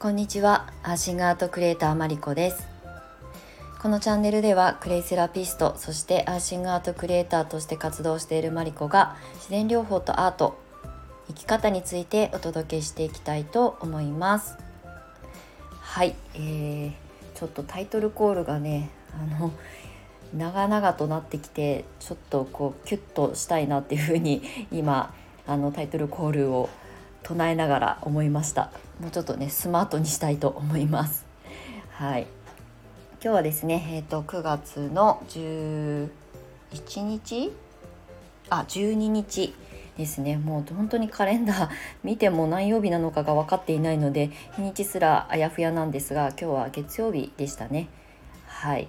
こんにちは。アーシングアートクリエイターマリコです。このチャンネルではクレイセラピストそしてアーシングアートクリエイターとして活動しているマリコが自然療法とアート生き方についてお届けしていきたいと思います。はい、えー、ちょっとタイトルコールがねあの長々となってきてちょっとこうキュッとしたいなっていうふうに今あのタイトルコールを唱えながら思いました。もうちょっとねスマートにしたいと思います。はい。今日はですねえっ、ー、と9月の11日？あ12日ですね。もう本当にカレンダー見ても何曜日なのかが分かっていないので日にちすらあやふやなんですが今日は月曜日でしたね。はい。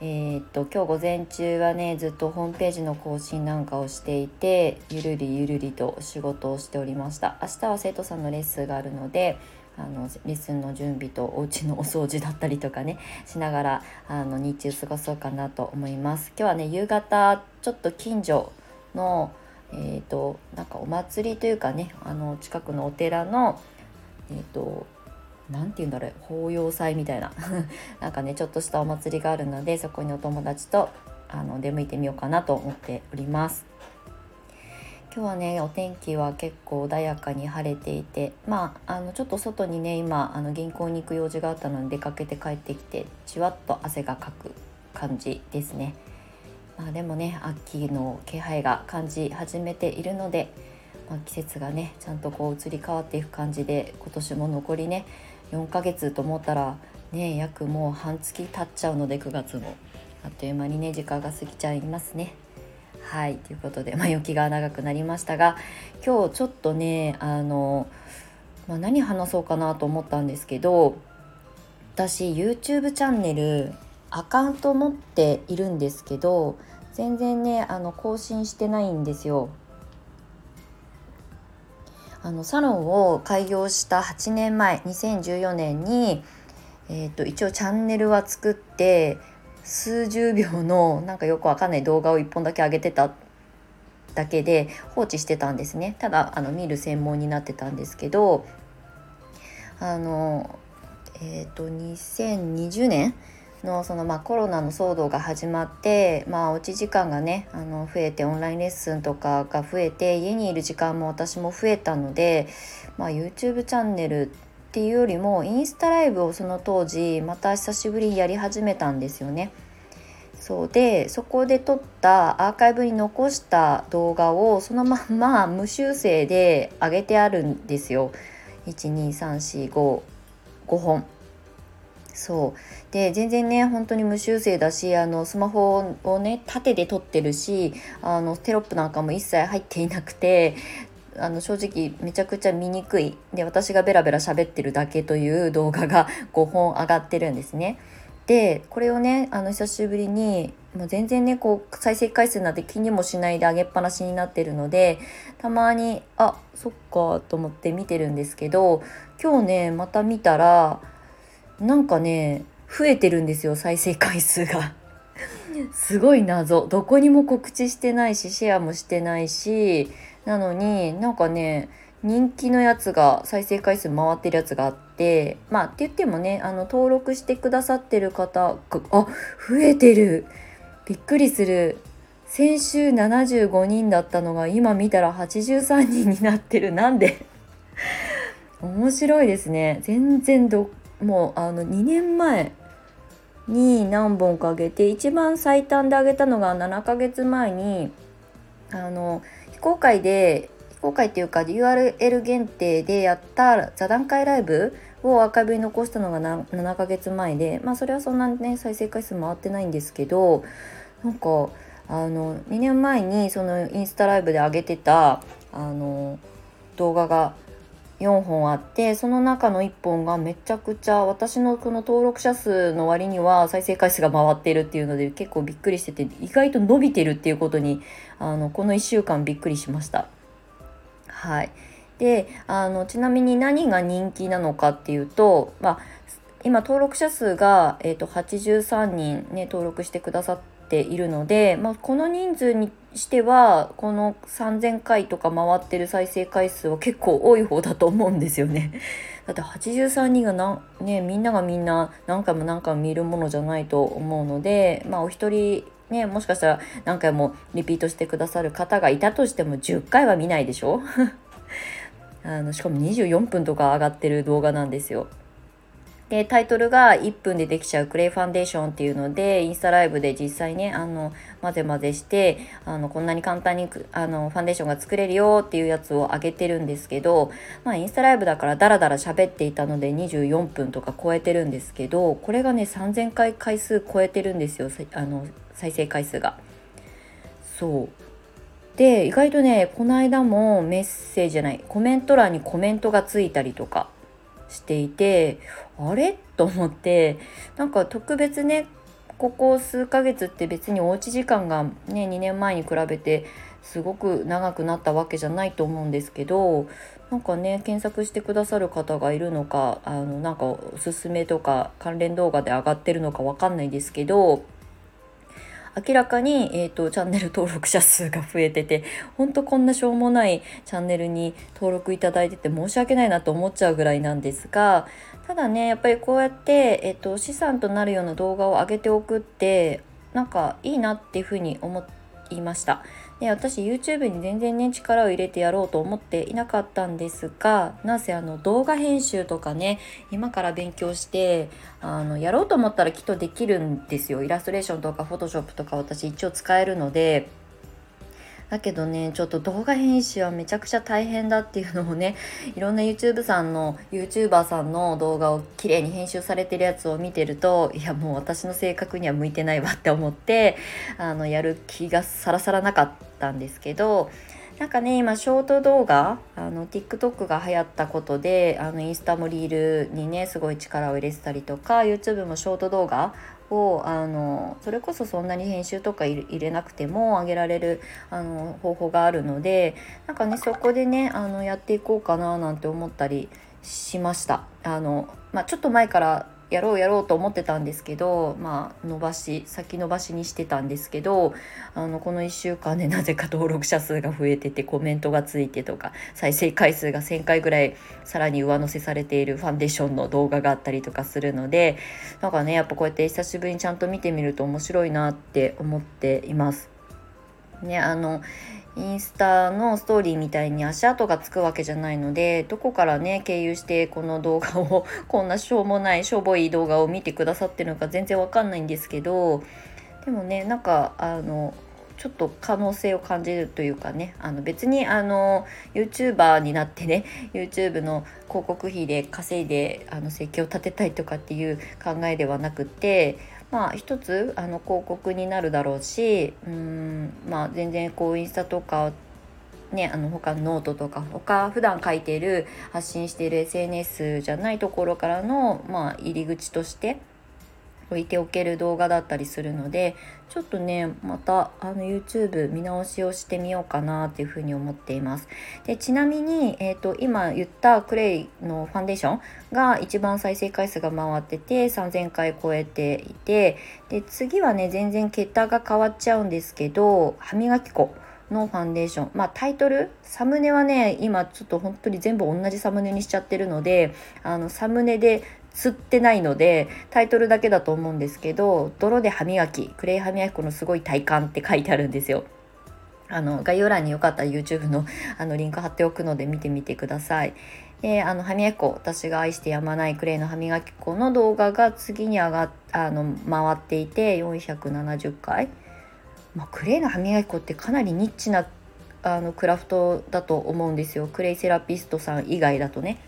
えー、っと今日午前中はねずっとホームページの更新なんかをしていてゆるりゆるりと仕事をしておりました。明日は生徒さんのレッスンがあるのであのレッスンの準備とお家のお掃除だったりとかねしながらあの日中過ごそうかなと思います。今日はね夕方ちょっと近所のえーと、なんかお祭りというかねあの近くのお寺のえっ、ー、と何て言うんだろう法要祭みたいな なんかねちょっとしたお祭りがあるのでそこにお友達とあの出向いてみようかなと思っております。今日はねお天気は結構穏やかに晴れていてまああのちょっと外にね今あの銀行に行く用事があったので出かけて帰ってきてじわっと汗がかく感じですね。まあ、でもね秋の気配が感じ始めているので、まあ、季節がねちゃんとこう移り変わっていく感じで今年も残りね4ヶ月と思ったらね約もう半月経っちゃうので9月もあっという間にね時間が過ぎちゃいますね。はいということで前置きが長くなりましたが今日ちょっとねあの、まあ、何話そうかなと思ったんですけど私 YouTube チャンネルアカウント持っているんですけど全然ねあの更新してないんですよ。あのサロンを開業した8年前2014年に、えーと、一応チャンネルは作って数十秒のなんかよくわかんない動画を1本だけ上げてただけで放置してたんですね。ただあの見る専門になってたんですけどあのえっ、ー、と2020年のそのまあコロナの騒動が始まってまあおうち時間がねあの増えてオンラインレッスンとかが増えて家にいる時間も私も増えたので、まあ、YouTube チャンネルっていうよりもインスタライブをその当時また久しぶりにやり始めたんですよね。そうでそこで撮ったアーカイブに残した動画をそのまま無修正で上げてあるんですよ。12345 5本そうで全然ね本当に無修正だしあのスマホをね縦で撮ってるしあのテロップなんかも一切入っていなくてあの正直めちゃくちゃ見にくいで私がベラベラ喋ってるだけという動画が 5本上がってるんですね。でこれをねあの久しぶりにもう全然ねこう再生回数なんて気にもしないで上げっぱなしになってるのでたまにあそっかと思って見てるんですけど今日ねまた見たらなんかね増えてるんですよ再生回数が。すごい謎。どこにも告知してないしシェアもしてないしなのになんかね人気のやつが再生回数回ってるやつがあってまあって言ってもねあの登録してくださってる方があ増えてる。びっくりする。先週75人だったのが今見たら83人になってる。なんで？面白いですね。全然どもうあの2年前に何本かあげて一番最短であげたのが7ヶ月前にあの非公開で非公開っていうか URL 限定でやった座談会ライブをアーカイブに残したのが7ヶ月前でまあそれはそんなね再生回数回ってないんですけどなんかあの2年前にそのインスタライブで上げてたあの動画が4本あってその中の1本がめちゃくちゃ私のこの登録者数の割には再生回数が回っているっていうので結構びっくりしてて意外と伸びてるっていうことにあのこの1週間びっくりしました。はいであのちなみに何が人気なのかっていうと、まあ、今登録者数が、えーと、83人ね登録してくださっっているので、まあ、この人数にしてはこの3,000回とか回ってる再生回数は結構多い方だと思うんですよね。だって83人がな、ね、みんながみんな何回も何回も見るものじゃないと思うので、まあ、お一人ね、もしかしたら何回もリピートしてくださる方がいたとしても10回は見ないでしょ？あのしかも24分とか上がってる動画なんですよ。でタイトルが1分でできちゃうクレイファンデーションっていうのでインスタライブで実際ねあの混ぜ混ぜしてあのこんなに簡単にあのファンデーションが作れるよっていうやつを上げてるんですけど、まあ、インスタライブだからダラダラ喋っていたので24分とか超えてるんですけどこれがね3000回回数超えてるんですよあの再生回数が。そうで意外とねこの間もメッセージじゃないコメント欄にコメントがついたりとかしていてあれ？と思ってなんか特別ねここ数ヶ月って別におうち時間がね2年前に比べてすごく長くなったわけじゃないと思うんですけどなんかね検索してくださる方がいるのかあのなんかおすすめとか関連動画で上がってるのかわかんないですけど明らかに、えーと、チャンネル登録者数が増えててほんとこんなしょうもないチャンネルに登録いただいてて申し訳ないなと思っちゃうぐらいなんですがただねやっぱりこうやって、えーと、資産となるような動画を上げておくってなんかいいなっていうふうに思いました。で私 YouTube に全然ね力を入れてやろうと思っていなかったんですがなぜあの動画編集とかね今から勉強してあのやろうと思ったらきっとできるんですよ。イラストレーションとかフォトショップとか私一応使えるので。だけどねちょっと動画編集はめちゃくちゃ大変だっていうのをね いろんな YouTube さんの YouTuber さんの動画を綺麗に編集されてるやつを見てるといやもう私の性格には向いてないわって思ってあのやる気がさらさらなかったんですけどなんかね今ショート動画あの TikTok が流行ったことであのインスタもリールにねすごい力を入れてたりとか YouTube もショート動画をあのそれこそそんなに編集とか入れなくても上げられるあの方法があるのでなんかねそこでねあのやっていこうかななんて思ったりしました。あのまあ、ちょっと前からやろうやろうと思ってたんですけどまあ伸ばし先延ばしにしてたんですけどあのこの1週間でなぜか登録者数が増えててコメントがついてとか再生回数が1,000回ぐらいさらに上乗せされているファンデーションの動画があったりとかするのでなんかねやっぱこうやって久しぶりにちゃんと見てみると面白いなって思っています。ねあのインスタのストーリーみたいに足跡がつくわけじゃないのでどこからね経由してこの動画を こんなしょうもないしょぼい動画を見てくださってるのか全然わかんないんですけどでもねなんかあのちょっと可能性を感じるというかねあの別にあの YouTuber になってね YouTube の広告費で稼いであの生計を立てたいとかっていう考えではなくてまあ一つあの広告になるだろうしうんまあ全然こうインスタとかね、あの他のノートとか他普段書いてる発信している SNS じゃないところからの、まあ、入り口として置いておける動画だったりするのでちょっとねまたあの YouTube 見直しをしてみようかなっていうふうに思っています。でちなみに、えーと、今言ったクレイのファンデーションが一番再生回数が回ってて3000回超えていてで次はね全然桁が変わっちゃうんですけど歯磨き粉のファンデーション。まあタイトルサムネはね今ちょっと本当に全部同じサムネにしちゃってるのであのサムネで釣ってないのでタイトルだけだと思うんですけど「泥で歯磨きクレイ歯磨き粉のすごい体感」って書いてあるんですよ。あの概要欄によかったら YouTube のあのリンク貼っておくので見てみてください。であの歯磨き粉私が愛してやまないクレイの歯磨き粉の動画が次に上があの回っていて470回、まあ、クレイの歯磨き粉ってかなりニッチなあのクラフトだと思うんですよクレイセラピストさん以外だとね。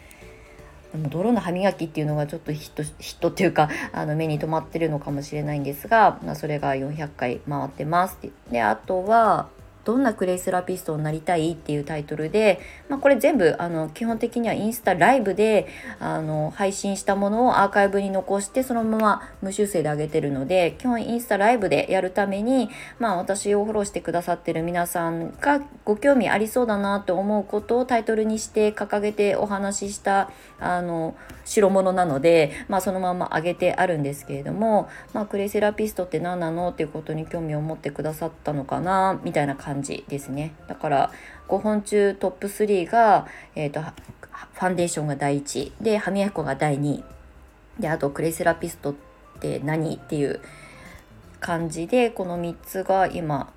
泥の歯磨きっていうのがちょっとヒットヒットっていうかあの目に留まってるのかもしれないんですが、まあ、それが400回回ってます。ってであとはどんなクレイセラピストになりたい?」っていうタイトルで、まあ、これ全部あの基本的にはインスタライブであの配信したものをアーカイブに残してそのまま無修正で上げてるので基本インスタライブでやるために、まあ、私をフォローしてくださってる皆さんがご興味ありそうだなと思うことをタイトルにして掲げてお話ししたあの代物なので、まあ、そのまま上げてあるんですけれども、まあ、クレイセラピストって何なのっていうことに興味を持ってくださったのかなみたいな感じ感じですね。だから5本中トップ3が、えーと、ファンデーションが第1で歯磨き粉が第2であとクレイセラピストって何っていう感じでこの3つが今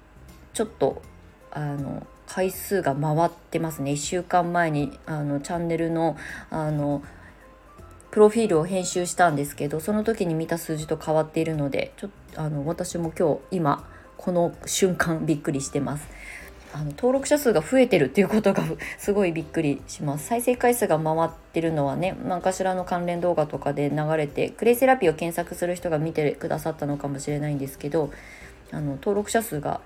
ちょっとあの回数が回ってますね。1週間前にあのチャンネルのあのプロフィールを編集したんですけどその時に見た数字と変わっているのでちょっとあの私も今日今この瞬間びっくりしてます。あの登録者数が増えてるっていうことが すごいびっくりします再生回数が回ってるのはね何かしらの関連動画とかで流れてクレイセラピーを検索する人が見てくださったのかもしれないんですけどあの登録者数が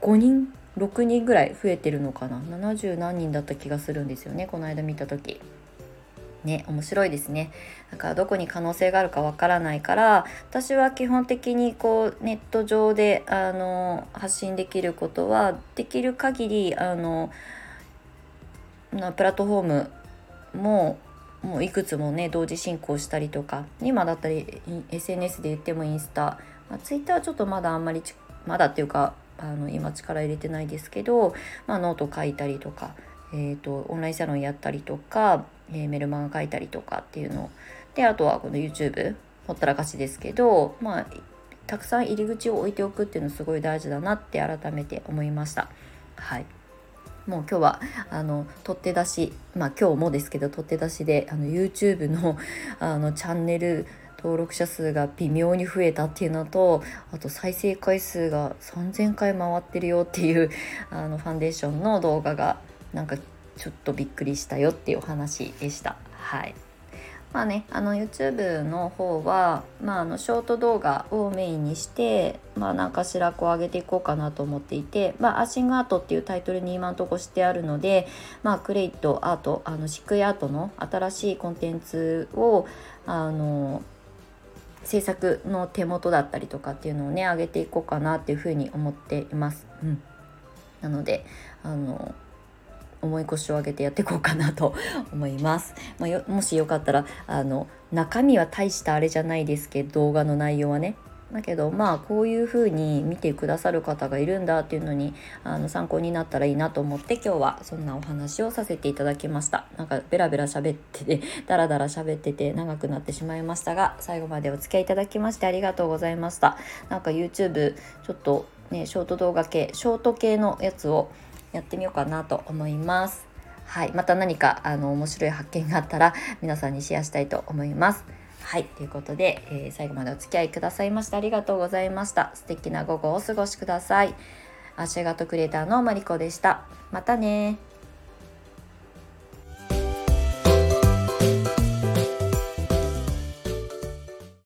5人6人ぐらい増えてるのかな？70何人だった気がするんですよねこの間見た時。ね面白いですね。だからどこに可能性があるかわからないから私は基本的にこうネット上であの発信できることはできる限りあのプラットフォームももういくつもね同時進行したりとか今だったり SNS で言ってもインスタ、まあ、ツイッターはちょっとまだあんまりまだっていうかあの今力入れてないですけど、まあ、ノート書いたりとか、えーとオンラインサロンやったりとかえー、メルマガ書いたりとかっていうのであとはこの YouTube ほったらかしですけどまあたくさん入り口を置いておくっていうのすごい大事だなって改めて思いました。はいもう今日はあの取って出しまあ今日もですけど取って出しであの YouTube の あのチャンネル登録者数が微妙に増えたっていうのとあと再生回数が3,000回回ってるよっていうあのファンデーションの動画がなんかちょっとびっくりしたよっていうお話でした。はいまあね、あの YouTube の方は、まあ、あのショート動画をメインにして、まあ、何かしらこう上げていこうかなと思っていて、まあ、アシングアートっていうタイトルに今のとこしてあるので、まあ、クレイトアートあのシクアートの新しいコンテンツをあの制作の手元だったりとかっていうのをね上げていこうかなっていうふうに思っています。うん、なのであの重い腰を上げてやっていこうかなと思います。まあ、もしよかったらあの中身は大したあれじゃないですけど動画の内容はね。だけどまあこういう風に見てくださる方がいるんだっていうのにあの参考になったらいいなと思って今日はそんなお話をさせていただきました。なんかベラベラ喋ってて ダラダラ喋ってて長くなってしまいましたが最後までお付き合いいただきましてありがとうございました。なんか YouTube ちょっとねショート動画系ショート系のやつをやってみようかなと思います。はい、また何かあの面白い発見があったら皆さんにシェアしたいと思います。はい、ということで、えー、最後までお付き合いくださいましてありがとうございました。素敵な午後をお過ごしください。アシェガトクリエイターのマリコでした。またね